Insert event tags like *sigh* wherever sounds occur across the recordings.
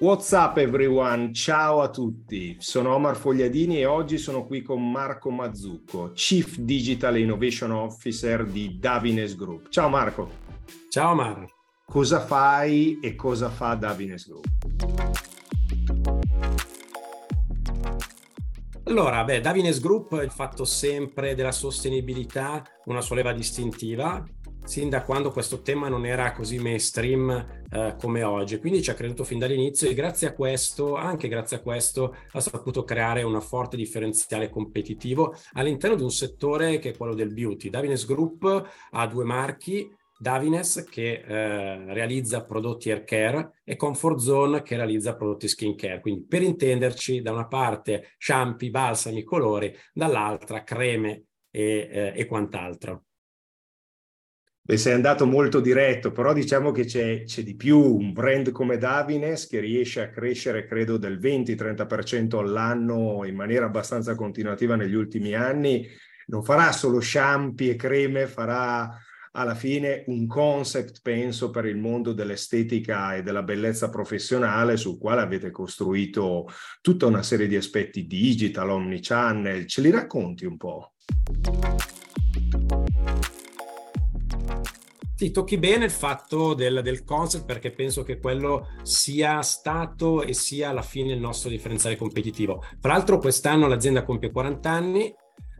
What's up everyone? Ciao a tutti, sono Omar Fogliadini e oggi sono qui con Marco Mazzucco, Chief Digital Innovation Officer di Davines Group. Ciao Marco. Ciao Omar. Cosa fai e cosa fa Davines Group? Allora, beh, Davines Group ha fatto sempre della sostenibilità una sua leva distintiva, sin da quando questo tema non era così mainstream eh, come oggi. Quindi ci ha creduto fin dall'inizio e grazie a questo, anche grazie a questo, ha saputo creare una forte differenziale competitivo all'interno di un settore che è quello del beauty. Davines Group ha due marchi, Davines che eh, realizza prodotti hair care e Comfort Zone che realizza prodotti skin care. Quindi per intenderci, da una parte shampoo, balsami, colori, dall'altra creme e, eh, e quant'altro. Beh, sei andato molto diretto, però diciamo che c'è, c'è, di più. Un brand come Davines che riesce a crescere, credo, del 20-30% all'anno in maniera abbastanza continuativa negli ultimi anni, non farà solo shampoo e creme, farà alla fine un concept, penso, per il mondo dell'estetica e della bellezza professionale sul quale avete costruito tutta una serie di aspetti digital, omnichannel. Ce li racconti un po'? Sì, tocchi bene il fatto del, del, concept perché penso che quello sia stato e sia alla fine il nostro differenziale competitivo. Tra l'altro quest'anno l'azienda compie 40 anni,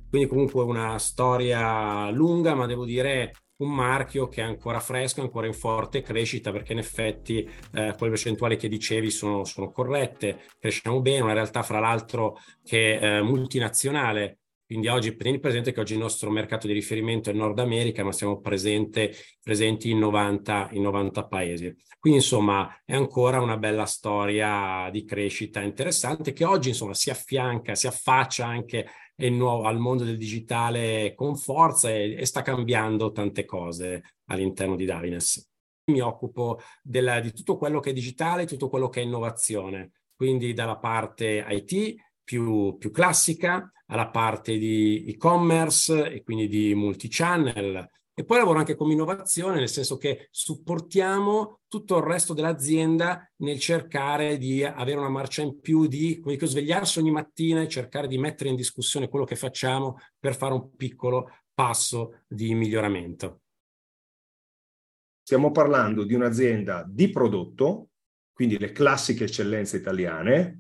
quindi comunque una storia lunga, ma devo dire un marchio che è ancora fresco, ancora in forte crescita, perché in effetti eh, quelle percentuali che dicevi sono, sono, corrette, cresciamo bene, una realtà fra l'altro che è eh, multinazionale, quindi oggi tieni presente che oggi il nostro mercato di riferimento è Nord America, ma siamo presente, presenti in 90, in 90 paesi. Quindi insomma è ancora una bella storia di crescita interessante che oggi insomma si affianca, si affaccia anche nuovo, al mondo del digitale con forza e, e, sta cambiando tante cose all'interno di Davines. Mi occupo della, di tutto quello che è digitale, tutto quello che è innovazione, quindi dalla parte IT più, più classica alla parte di e-commerce e quindi di multi-channel. E poi lavoro anche come innovazione, nel senso che supportiamo tutto il resto dell'azienda nel cercare di avere una marcia in più, di come dico, svegliarsi ogni mattina e cercare di mettere in discussione quello che facciamo per fare un piccolo passo di miglioramento. Stiamo parlando di un'azienda di prodotto, quindi le classiche eccellenze italiane,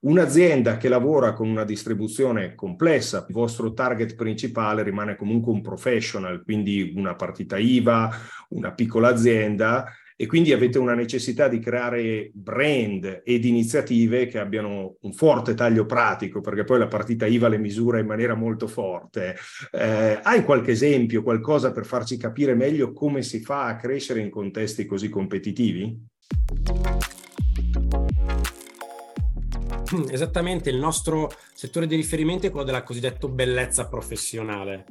Un'azienda che lavora con una distribuzione complessa, il vostro target principale rimane comunque un professional, quindi una partita IVA, una piccola azienda e quindi avete una necessità di creare brand ed iniziative che abbiano un forte taglio pratico, perché poi la partita IVA le misura in maniera molto forte. Eh, hai qualche esempio, qualcosa per farci capire meglio come si fa a crescere in contesti così competitivi? *clears throat* Esattamente, il nostro settore di riferimento è quello della cosiddetta bellezza professionale.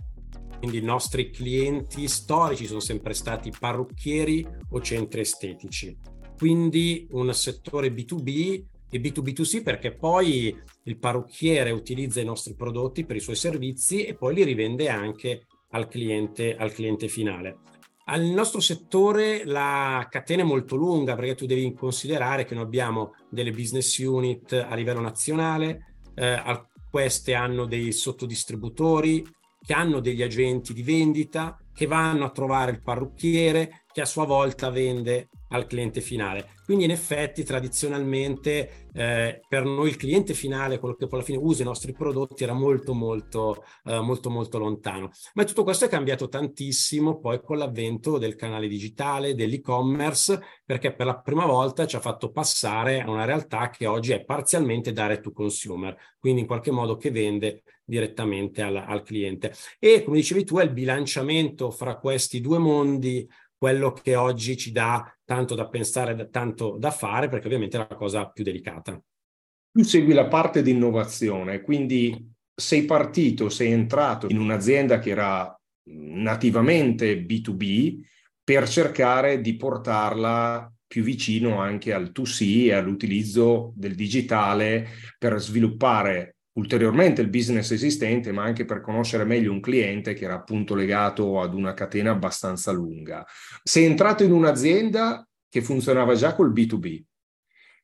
Quindi i nostri clienti storici sono sempre stati parrucchieri o centri estetici. Quindi un settore B2B e B2B2C perché poi il parrucchiere utilizza i nostri prodotti per i suoi servizi e poi li rivende anche al cliente, al cliente finale. Al nostro settore la catena è molto lunga perché tu devi considerare che noi abbiamo delle business unit a livello nazionale, eh, queste hanno dei sottodistributori che hanno degli agenti di vendita che vanno a trovare il parrucchiere che a sua volta vende al cliente finale. Quindi in effetti tradizionalmente eh, per noi il cliente finale, quello che poi alla fine usa i nostri prodotti, era molto molto eh, molto molto lontano. Ma tutto questo è cambiato tantissimo poi con l'avvento del canale digitale, dell'e-commerce, perché per la prima volta ci ha fatto passare a una realtà che oggi è parzialmente direct to consumer, quindi in qualche modo che vende direttamente al, al cliente. E come dicevi tu, è il bilanciamento fra questi due mondi quello che oggi ci dà tanto da pensare, tanto da fare, perché ovviamente è la cosa più delicata. Tu segui la parte di innovazione, quindi sei partito, sei entrato in un'azienda che era nativamente B2B per cercare di portarla più vicino anche al 2C e all'utilizzo del digitale per sviluppare ulteriormente il business esistente, ma anche per conoscere meglio un cliente che era appunto legato ad una catena abbastanza lunga. Sei entrato in un'azienda che funzionava già col B2B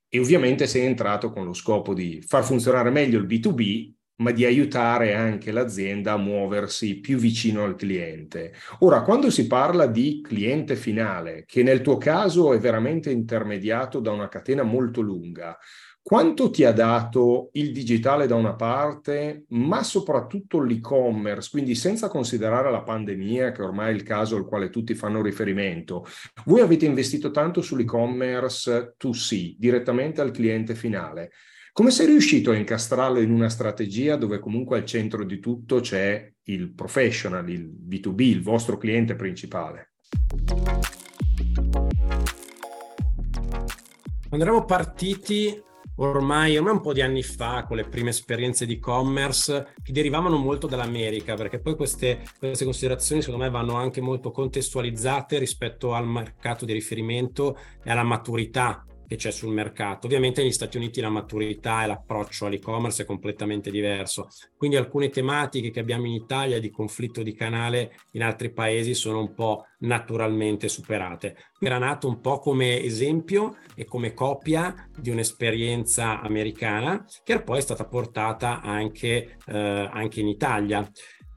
e ovviamente sei entrato con lo scopo di far funzionare meglio il B2B ma di aiutare anche l'azienda a muoversi più vicino al cliente. Ora, quando si parla di cliente finale, che nel tuo caso è veramente intermediato da una catena molto lunga, quanto ti ha dato il digitale da una parte, ma soprattutto l'e-commerce, quindi senza considerare la pandemia, che ormai è il caso al quale tutti fanno riferimento? Voi avete investito tanto sull'e-commerce 2C, direttamente al cliente finale. Come sei riuscito a incastrarlo in una strategia dove comunque al centro di tutto c'è il professional, il B2B, il vostro cliente principale? Quando eravamo partiti ormai, ormai un po' di anni fa con le prime esperienze di e-commerce che derivavano molto dall'America, perché poi queste, queste considerazioni secondo me vanno anche molto contestualizzate rispetto al mercato di riferimento e alla maturità che c'è sul mercato. Ovviamente negli Stati Uniti la maturità e l'approccio all'e-commerce è completamente diverso, quindi alcune tematiche che abbiamo in Italia di conflitto di canale in altri paesi sono un po' naturalmente superate. Era nato un po' come esempio e come copia di un'esperienza americana che poi è stata portata anche, eh, anche in Italia.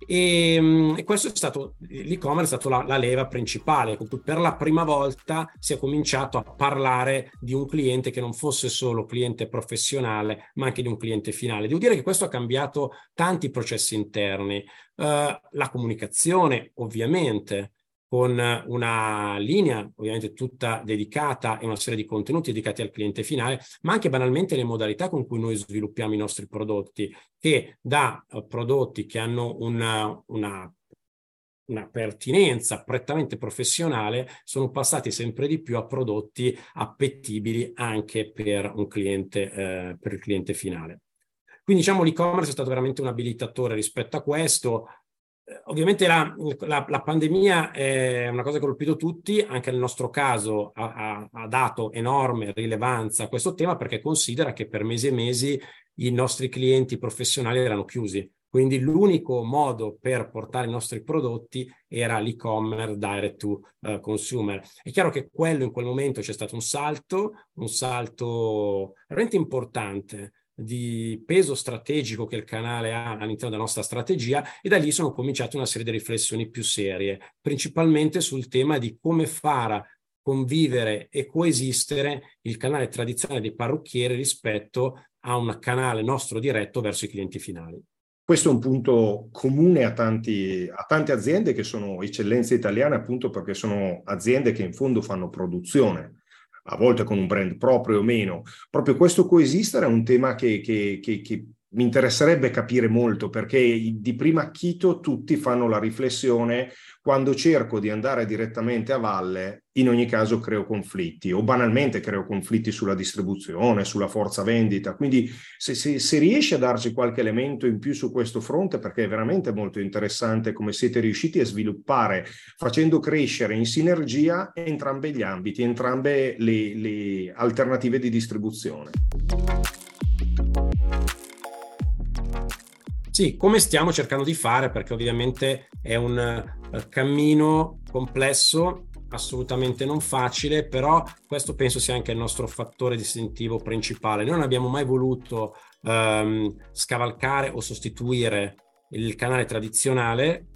E, mm, e, questo è stato l'e-commerce è stato la, la, leva principale con cui per la prima volta si è cominciato a parlare di un cliente che non fosse solo cliente professionale ma anche di un cliente finale. Devo dire che questo ha cambiato tanti processi interni. Uh, la comunicazione ovviamente con una linea ovviamente tutta dedicata e una serie di contenuti dedicati al cliente finale, ma anche banalmente le modalità con cui noi sviluppiamo i nostri prodotti, che da uh, prodotti che hanno una, una una pertinenza prettamente professionale sono passati sempre di più a prodotti appetibili anche per un cliente, eh, per il cliente finale. Quindi diciamo l'e-commerce è stato veramente un abilitatore rispetto a questo, eh, ovviamente la, la, la, pandemia è una cosa che ha colpito tutti, anche nel nostro caso ha, ha, dato enorme rilevanza a questo tema perché considera che per mesi e mesi i nostri clienti professionali erano chiusi. Quindi l'unico modo per portare i nostri prodotti era l'e-commerce direct to uh, consumer. È chiaro che quello in quel momento c'è stato un salto, un salto veramente importante di peso strategico che il canale ha all'interno della nostra strategia e da lì sono cominciate una serie di riflessioni più serie, principalmente sul tema di come far convivere e coesistere il canale tradizionale dei parrucchieri rispetto a un canale nostro diretto verso i clienti finali. Questo è un punto comune a, tanti, a, tante aziende che sono eccellenze italiane appunto perché sono aziende che in fondo fanno produzione a volte con un brand proprio o meno. Proprio questo coesistere è un tema che, che, che, che mi interesserebbe capire molto perché di prima acchito tutti fanno la riflessione quando cerco di andare direttamente a valle, in ogni caso creo conflitti o banalmente creo conflitti sulla distribuzione, sulla forza vendita. Quindi se, se, se riesci a darci qualche elemento in più su questo fronte, perché è veramente molto interessante come siete riusciti a sviluppare facendo crescere in sinergia entrambi gli ambiti, entrambe le, le alternative di distribuzione. Sì, come stiamo cercando di fare, perché ovviamente è un uh, cammino complesso, assolutamente non facile, però questo penso sia anche il nostro fattore distintivo principale. Noi non abbiamo mai voluto um, scavalcare o sostituire il canale tradizionale,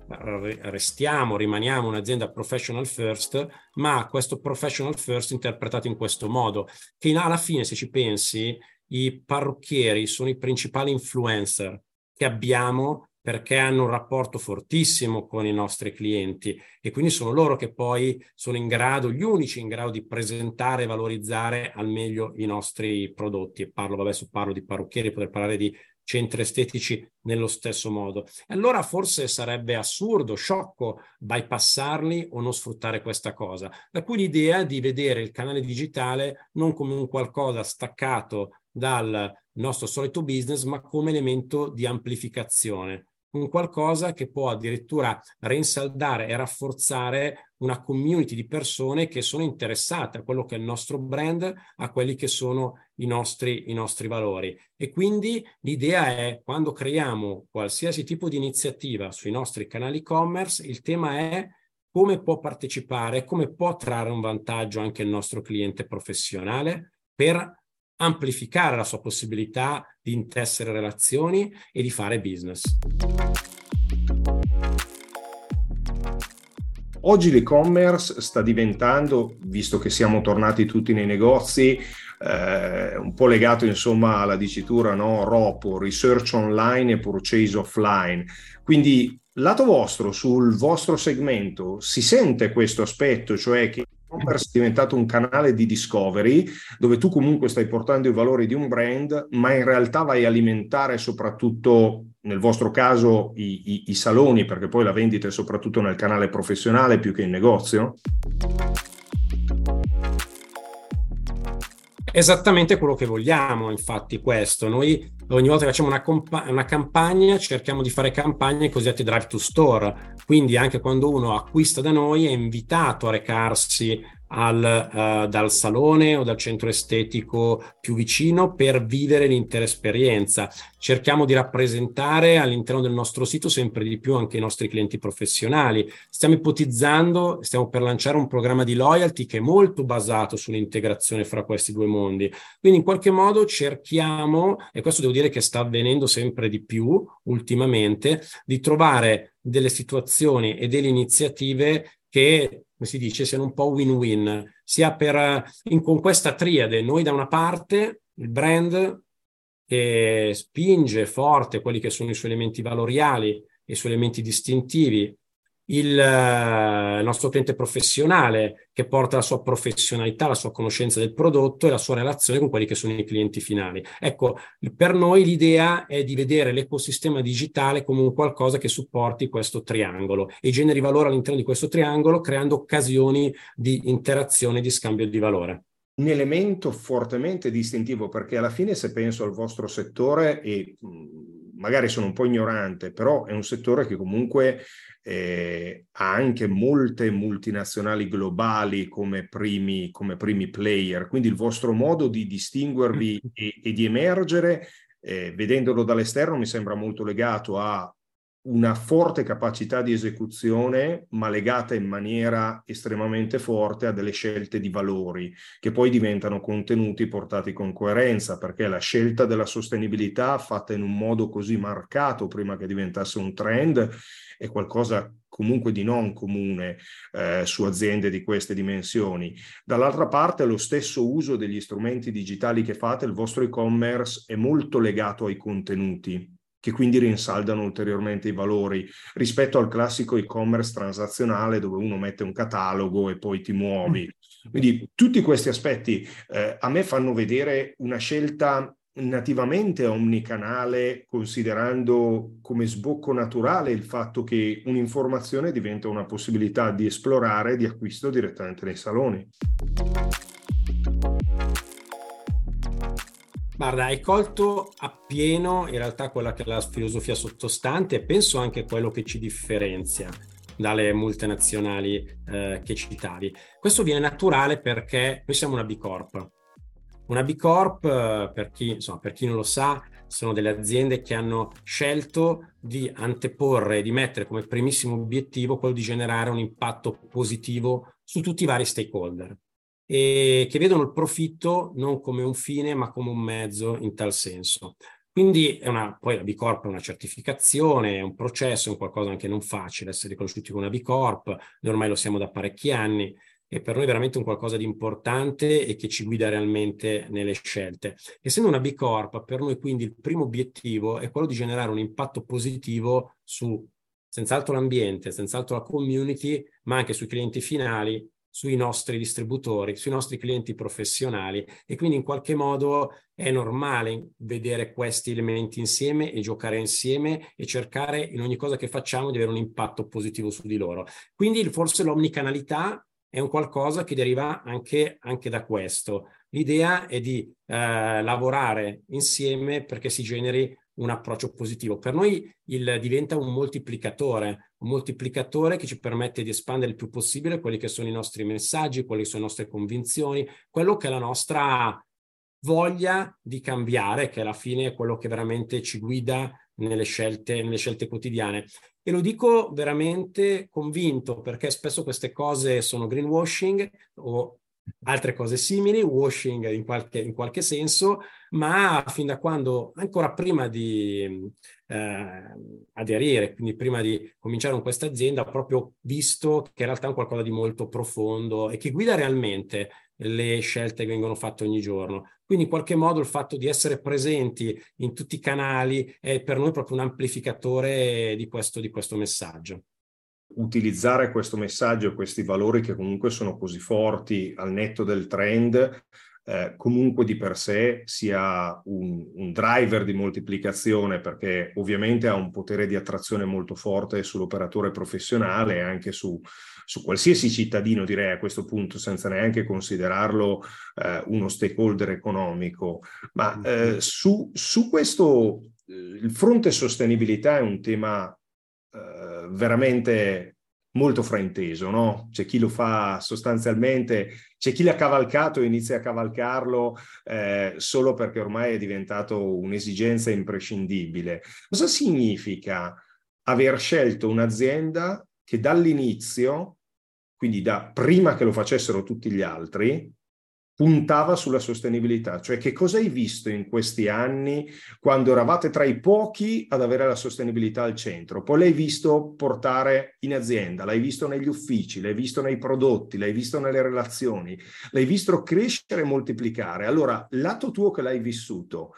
restiamo, rimaniamo un'azienda professional first, ma questo professional first interpretato in questo modo, che alla fine, se ci pensi, i parrucchieri sono i principali influencer che abbiamo perché hanno un rapporto fortissimo con i nostri clienti e quindi sono loro che poi sono in grado, gli unici in grado di presentare e valorizzare al meglio i nostri prodotti. E parlo, vabbè, parlo di parrucchieri, poter parlare di centri estetici nello stesso modo. Allora forse sarebbe assurdo, sciocco bypassarli o non sfruttare questa cosa. Da cui l'idea di vedere il canale digitale non come un qualcosa staccato dal nostro solito business, ma come elemento di amplificazione, un qualcosa che può addirittura rinsaldare e rafforzare una community di persone che sono interessate a quello che è il nostro brand, a quelli che sono i nostri, i nostri valori. E quindi l'idea è, quando creiamo qualsiasi tipo di iniziativa sui nostri canali e-commerce, il tema è come può partecipare, come può trarre un vantaggio anche il nostro cliente professionale per amplificare la sua possibilità di intessere relazioni e di fare business. Oggi l'e-commerce sta diventando, visto che siamo tornati tutti nei negozi, eh, un po' legato insomma alla dicitura no? ROPO, Research Online e Purchase Offline. Quindi lato vostro, sul vostro segmento, si sente questo aspetto, cioè che e-commerce è diventato un canale di discovery dove tu comunque stai portando i valori di un brand, ma in realtà vai a alimentare soprattutto, nel vostro caso, i, i, i saloni, perché poi la vendita è soprattutto nel canale professionale più che in negozio? Esattamente quello che vogliamo, infatti, questo. Noi ogni volta che facciamo una, compa- una, campagna cerchiamo di fare campagne cosiddette drive to store, quindi anche quando uno acquista da noi è invitato a recarsi al, uh, dal salone o dal centro estetico più vicino per vivere l'intera esperienza. Cerchiamo di rappresentare all'interno del nostro sito sempre di più anche i nostri clienti professionali. Stiamo ipotizzando, stiamo per lanciare un programma di loyalty che è molto basato sull'integrazione fra questi due mondi. Quindi in qualche modo cerchiamo, e questo devo dire che sta avvenendo sempre di più ultimamente, di trovare delle situazioni e delle iniziative che come si dice, siano un po' win-win, sia per, in, con questa triade, noi da una parte, il brand che spinge forte quelli che sono i suoi elementi valoriali i suoi elementi distintivi, il, eh, nostro cliente professionale che porta la sua professionalità, la sua conoscenza del prodotto e la sua relazione con quelli che sono i clienti finali. Ecco, per noi l'idea è di vedere l'ecosistema digitale come un qualcosa che supporti questo triangolo e generi valore all'interno di questo triangolo creando occasioni di interazione e di scambio di valore un elemento fortemente distintivo perché alla fine se penso al vostro settore e magari sono un po' ignorante, però è un settore che comunque eh, ha anche molte multinazionali globali come primi, come primi, player, quindi il vostro modo di distinguervi *laughs* e, e di emergere, eh, vedendolo dall'esterno, mi sembra molto legato a una forte capacità di esecuzione, ma legata in maniera estremamente forte a delle scelte di valori, che poi diventano contenuti portati con coerenza, perché la scelta della sostenibilità fatta in un modo così marcato prima che diventasse un trend è qualcosa comunque di non comune eh, su aziende di queste dimensioni. Dall'altra parte lo stesso uso degli strumenti digitali che fate, il vostro e-commerce è molto legato ai contenuti che quindi rinsaldano ulteriormente i valori rispetto al classico e-commerce transazionale dove uno mette un catalogo e poi ti muovi. *laughs* Quindi tutti questi aspetti eh, a me fanno vedere una scelta nativamente omnicanale, considerando come sbocco naturale il fatto che un'informazione diventa una possibilità di esplorare di acquisto direttamente nei saloni. Guarda, hai colto appieno in realtà quella che è la filosofia sottostante e penso anche quello che ci differenzia dalle multinazionali eh, che citavi. Questo viene naturale perché noi siamo una B Corp. Una B Corp, eh, per chi, insomma, per chi non lo sa, sono delle aziende che hanno scelto di anteporre, di mettere come primissimo obiettivo quello di generare un impatto positivo su tutti i vari stakeholder e che vedono il profitto non come un fine ma come un mezzo in tal senso. Quindi una, poi la B Corp è una certificazione, è un processo, è un qualcosa anche non facile essere riconosciuti come una B Corp, noi ormai lo siamo da parecchi anni e per noi è veramente un qualcosa di importante e che ci guida realmente nelle scelte. Essendo una B Corp, per noi quindi il primo obiettivo è quello di generare un impatto positivo su senz'altro l'ambiente, senz'altro la community, ma anche sui clienti finali sui nostri distributori, sui nostri clienti professionali e quindi in qualche modo è normale vedere questi elementi insieme e giocare insieme e cercare in ogni cosa che facciamo di avere un impatto positivo su di loro. Quindi forse l'omnicanalità è un qualcosa che deriva anche, anche da questo. L'idea è di eh, lavorare insieme perché si generi un approccio positivo. Per noi il, diventa un moltiplicatore, un moltiplicatore che ci permette di espandere il più possibile quelli che sono i nostri messaggi, quelle che sono le nostre convinzioni, quello che è la nostra voglia di cambiare, che alla fine è quello che veramente ci guida nelle scelte, nelle scelte quotidiane. E lo dico veramente convinto perché spesso queste cose sono greenwashing o altre cose simili, washing in qualche, in qualche senso, ma fin da quando, ancora prima di eh, aderire, quindi prima di cominciare con questa azienda, ho proprio visto che in realtà è un qualcosa di molto profondo e che guida realmente le scelte che vengono fatte ogni giorno. Quindi in qualche modo il fatto di essere presenti in tutti i canali è per noi proprio un amplificatore di questo, di questo messaggio utilizzare questo messaggio, questi valori che comunque sono così forti al netto del trend, eh, comunque di per sé sia un, un, driver di moltiplicazione perché ovviamente ha un potere di attrazione molto forte sull'operatore professionale e anche su, su qualsiasi cittadino, direi a questo punto, senza neanche considerarlo eh, uno stakeholder economico. Ma eh, mm-hmm. su, su, questo, eh, il fronte sostenibilità è un tema eh, veramente molto frainteso, no? C'è chi lo fa sostanzialmente, c'è chi l'ha cavalcato e inizia a cavalcarlo eh, solo perché ormai è diventato un'esigenza imprescindibile. Cosa significa aver scelto un'azienda che dall'inizio, quindi da prima che lo facessero tutti gli altri, puntava sulla sostenibilità, cioè che cosa hai visto in questi anni quando eravate tra i pochi ad avere la sostenibilità al centro, poi l'hai visto portare in azienda, l'hai visto negli uffici, l'hai visto nei prodotti, l'hai visto nelle relazioni, l'hai visto crescere e moltiplicare. Allora, lato tuo che l'hai vissuto,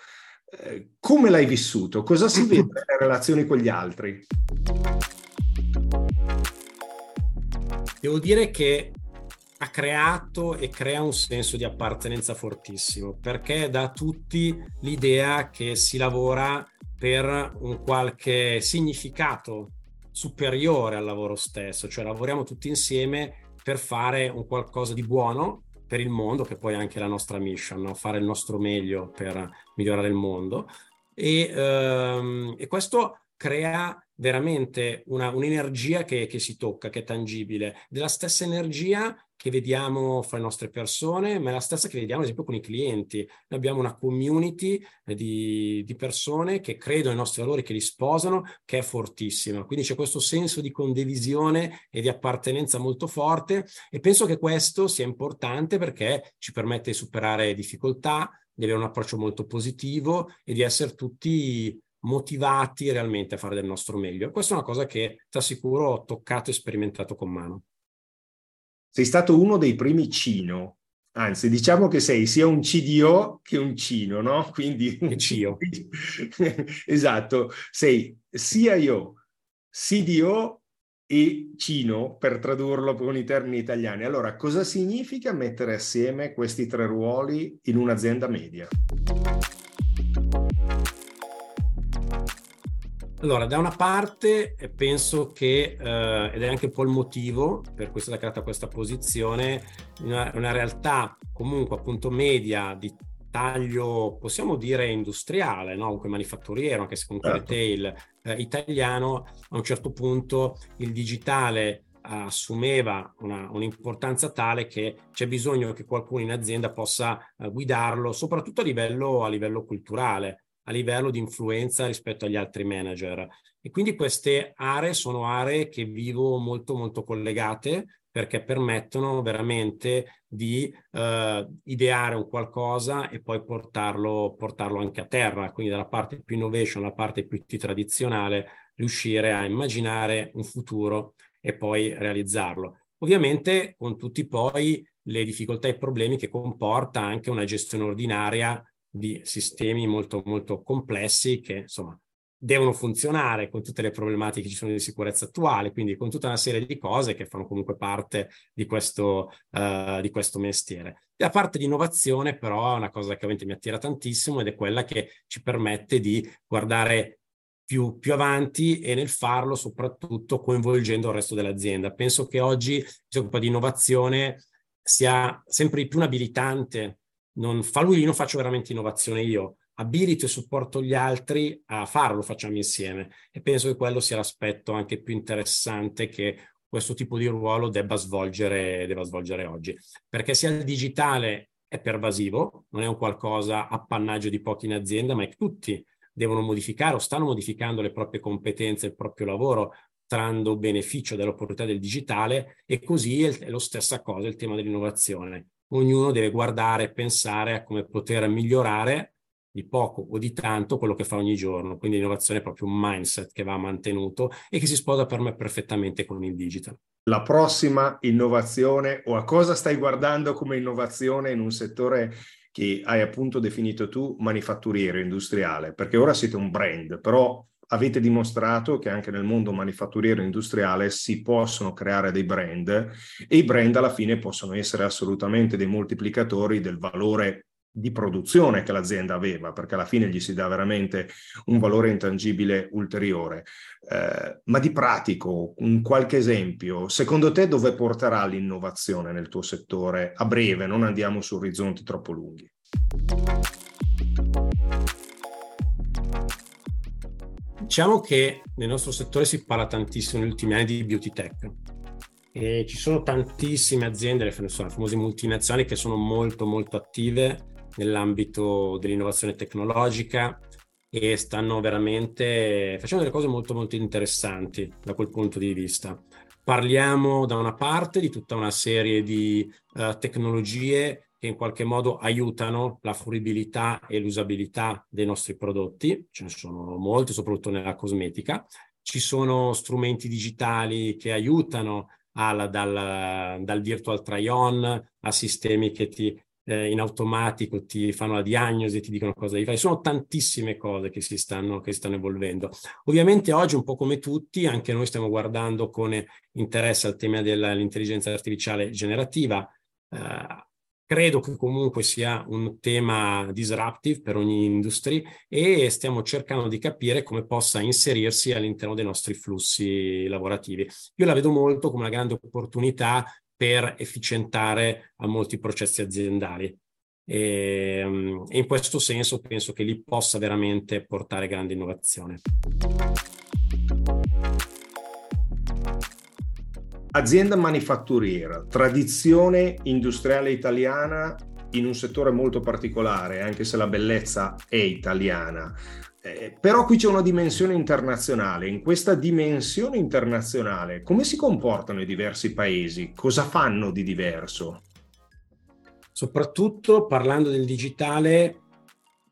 eh, come l'hai vissuto? Cosa si *clears throat* vede nelle relazioni con gli altri? Devo dire che ha creato e crea un senso di appartenenza fortissimo perché dà a tutti l'idea che si lavora per un qualche significato superiore al lavoro stesso, cioè lavoriamo tutti insieme per fare un qualcosa di buono per il mondo, che poi è anche la nostra mission, no? fare il nostro meglio per migliorare il mondo. E, ehm, e questo crea veramente una, un'energia che, che, si tocca, che è tangibile, della stessa energia che vediamo fra le nostre persone, ma è la stessa che vediamo ad esempio con i clienti. Noi abbiamo una community eh, di, di persone che credono ai nostri valori, che li sposano, che è fortissima. Quindi c'è questo senso di condivisione e di appartenenza molto forte e penso che questo sia importante perché ci permette di superare difficoltà, di avere un approccio molto positivo e di essere tutti motivati realmente a fare del nostro meglio. Questa è una cosa che ti assicuro ho toccato e sperimentato con mano. Sei stato uno dei primi Cino, anzi diciamo che sei sia un CDO che un Cino, no? *laughs* Quindi... Che CIO. *laughs* esatto, sei sia io CDO e Cino, per tradurlo con i termini italiani. Allora, cosa significa mettere assieme questi tre ruoli in un'azienda media? Allora, da una parte eh, penso che, eh, ed è anche un po' il motivo per cui è stata creata questa posizione, una, una realtà comunque appunto media di taglio, possiamo dire industriale, no? comunque manifatturiero, anche se comunque certo. retail eh, italiano, a un certo punto il digitale assumeva una, un'importanza tale che c'è bisogno che qualcuno in azienda possa uh, guidarlo, soprattutto a livello, a livello culturale a livello di influenza rispetto agli altri manager. E quindi queste aree sono aree che vivo molto molto collegate perché permettono veramente di uh, ideare un qualcosa e poi portarlo, portarlo anche a terra, quindi dalla parte più innovation, la parte più tradizionale, riuscire a immaginare un futuro e poi realizzarlo. Ovviamente con tutti poi le difficoltà e i problemi che comporta anche una gestione ordinaria di sistemi molto, molto complessi che insomma devono funzionare con tutte le problematiche che ci sono di sicurezza attuale, quindi con tutta una serie di cose che fanno comunque parte di questo, uh, di questo mestiere. La parte di innovazione però è una cosa che ovviamente mi attira tantissimo ed è quella che ci permette di guardare più, più, avanti e nel farlo soprattutto coinvolgendo il resto dell'azienda. Penso che oggi si occupa di innovazione sia sempre più un abilitante non fa lui, io non faccio veramente innovazione io, abilito e supporto gli altri a farlo, facciamo insieme. E penso che quello sia l'aspetto anche più interessante che questo tipo di ruolo debba svolgere, debba svolgere oggi. Perché sia il digitale è pervasivo, non è un qualcosa appannaggio di pochi in azienda, ma è che tutti devono modificare o stanno modificando le proprie competenze, il proprio lavoro, trando beneficio dell'opportunità del digitale e così è, lo stessa cosa il tema dell'innovazione ognuno deve guardare e pensare a come poter migliorare di poco o di tanto quello che fa ogni giorno. Quindi l'innovazione è proprio un mindset che va mantenuto e che si sposa per me perfettamente con il digital. La prossima innovazione o a cosa stai guardando come innovazione in un settore che hai appunto definito tu manifatturiero industriale, perché ora siete un brand, però avete dimostrato che anche nel mondo manifatturiero industriale si possono creare dei brand e i brand alla fine possono essere assolutamente dei moltiplicatori del valore di produzione che l'azienda aveva, perché alla fine gli si dà veramente un valore intangibile ulteriore. Eh, ma di pratico, un qualche esempio, secondo te dove porterà l'innovazione nel tuo settore a breve? Non andiamo su orizzonti troppo lunghi. Diciamo che nel nostro settore si parla tantissimo negli ultimi anni di beauty tech e ci sono tantissime aziende, le famose multinazionali, che sono molto molto attive nell'ambito dell'innovazione tecnologica e stanno veramente facendo delle cose molto molto interessanti da quel punto di vista. Parliamo da una parte di tutta una serie di uh, tecnologie che in qualche modo aiutano la fruibilità e l'usabilità dei nostri prodotti, ce ne sono molti, soprattutto nella cosmetica. Ci sono strumenti digitali che aiutano alla, dal, dal virtual try-on a sistemi che ti eh, in automatico ti fanno la diagnosi, ti dicono cosa devi fare. Sono tantissime cose che si, stanno, che stanno evolvendo. Ovviamente oggi, un po' come tutti, anche noi stiamo guardando con interesse al tema dell'intelligenza artificiale generativa. Eh, credo che comunque sia un tema disruptive per ogni industria e stiamo cercando di capire come possa inserirsi all'interno dei nostri flussi lavorativi. Io la vedo molto come una grande opportunità per efficientare a molti processi aziendali. E, mm, e in questo senso penso che lì possa veramente portare grande innovazione. Azienda manifatturiera, tradizione industriale italiana in un settore molto particolare, anche se la bellezza è italiana. Eh, però qui c'è una dimensione internazionale. In questa dimensione internazionale, come si comportano i diversi paesi? Cosa fanno di diverso? Soprattutto parlando del digitale,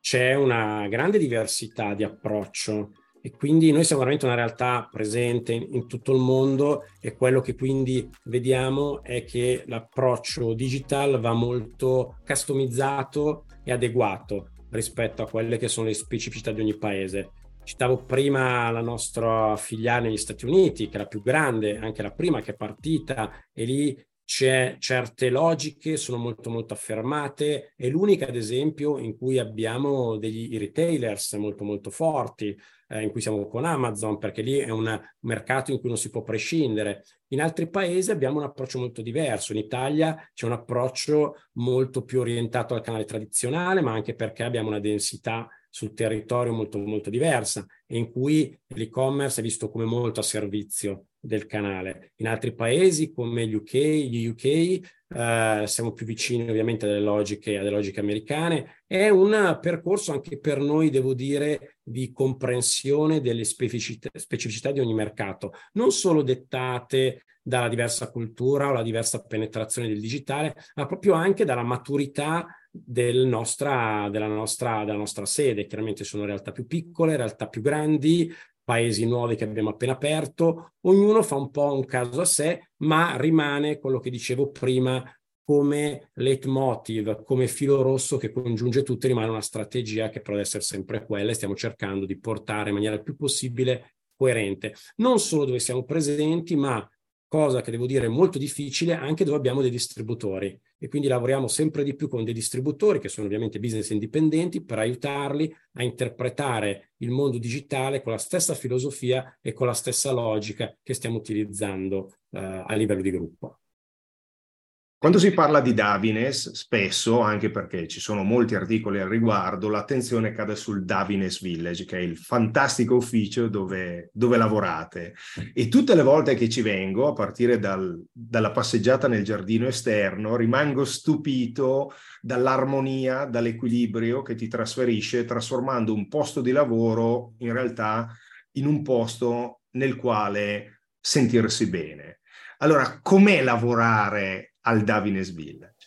c'è una grande diversità di approccio e quindi noi siamo veramente una realtà presente in, in, tutto il mondo e quello che quindi vediamo è che l'approccio digital va molto customizzato e adeguato rispetto a quelle che sono le specificità di ogni paese. Citavo prima la nostra filiale negli Stati Uniti, che è la più grande, anche la prima che è partita, e lì c'è certe logiche, sono molto molto affermate, è l'unica ad esempio in cui abbiamo degli retailers molto molto forti, eh, in cui siamo con Amazon, perché lì è un mercato in cui non si può prescindere. In altri paesi abbiamo un approccio molto diverso. In Italia c'è un approccio molto più orientato al canale tradizionale, ma anche perché abbiamo una densità sul territorio molto molto diversa e in cui l'e-commerce è visto come molto a servizio del canale. In altri paesi come gli UK, gli UK eh, siamo più vicini ovviamente alle logiche, alle logiche americane. È un percorso anche per noi, devo dire, di comprensione delle specificità, specificità di ogni mercato, non solo dettate dalla diversa cultura o la diversa penetrazione del digitale, ma proprio anche dalla maturità del nostra, della, nostra, della nostra sede. Chiaramente sono realtà più piccole, realtà più grandi, paesi nuovi che abbiamo appena aperto, ognuno fa un po' un caso a sé, ma rimane quello che dicevo prima come leitmotiv, come filo rosso che congiunge tutto, rimane una strategia che però deve essere sempre quella e stiamo cercando di portare in maniera il più possibile coerente, non solo dove siamo presenti, ma cosa che devo dire molto difficile, anche dove abbiamo dei distributori e quindi lavoriamo sempre di più con dei distributori che sono ovviamente business indipendenti per aiutarli a interpretare il mondo digitale con la stessa filosofia e con la stessa logica che stiamo utilizzando eh, a livello di gruppo. Quando si parla di Davines, spesso, anche perché ci sono molti articoli al riguardo, l'attenzione cade sul Davines Village, che è il fantastico ufficio dove, dove lavorate. E tutte le volte che ci vengo, a partire dal, dalla passeggiata nel giardino esterno, rimango stupito dall'armonia, dall'equilibrio che ti trasferisce, trasformando un posto di lavoro in realtà in un posto nel quale sentirsi bene. Allora, com'è lavorare al Davines Village?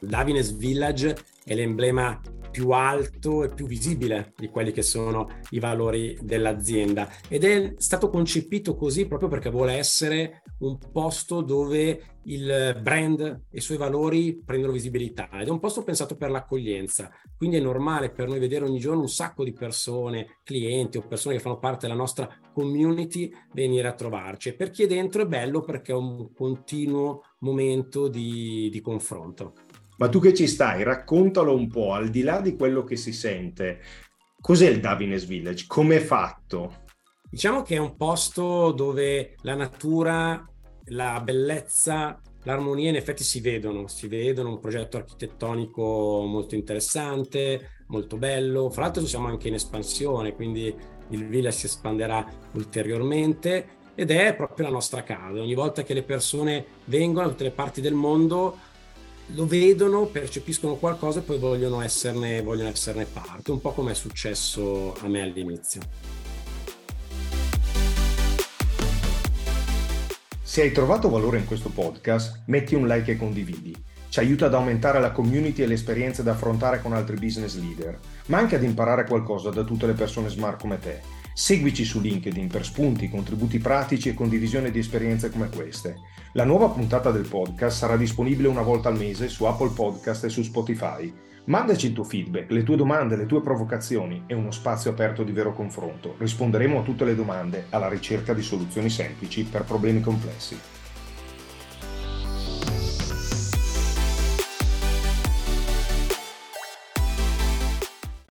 Davines Village è l'emblema più alto e più visibile di quelli che sono i valori dell'azienda ed è stato concepito così proprio perché vuole essere un posto dove il brand e i suoi valori prendono visibilità ed è un posto pensato per l'accoglienza, quindi è normale per noi vedere ogni giorno un sacco di persone, clienti o persone che fanno parte della nostra community venire a trovarci. Per chi è dentro è bello perché è un continuo momento di, di confronto. Ma tu che ci stai, raccontalo un po', al di là di quello che si sente, cos'è il Davines Village? Come è fatto? Diciamo che è un posto dove la natura, la bellezza, l'armonia in effetti si vedono, si vedono, un progetto architettonico molto interessante, molto bello. Fra l'altro siamo anche in espansione, quindi il village si espanderà ulteriormente ed è proprio la nostra casa. Ogni volta che le persone vengono da tutte le parti del mondo lo vedono, percepiscono qualcosa e poi vogliono esserne, vogliono esserne parte, un po' come è successo a me all'inizio. Se hai trovato valore in questo podcast, metti un like e condividi. Ci aiuta ad aumentare la community e le esperienze da affrontare con altri business leader, ma anche ad imparare qualcosa da tutte le persone smart come te. Seguici su LinkedIn per spunti, contributi pratici e condivisione di esperienze come queste. La nuova puntata del podcast sarà disponibile una volta al mese su Apple Podcast e su Spotify. Mandaci il tuo feedback, le tue domande, le tue provocazioni e uno spazio aperto di vero confronto. Risponderemo a tutte le domande alla ricerca di soluzioni semplici per problemi complessi.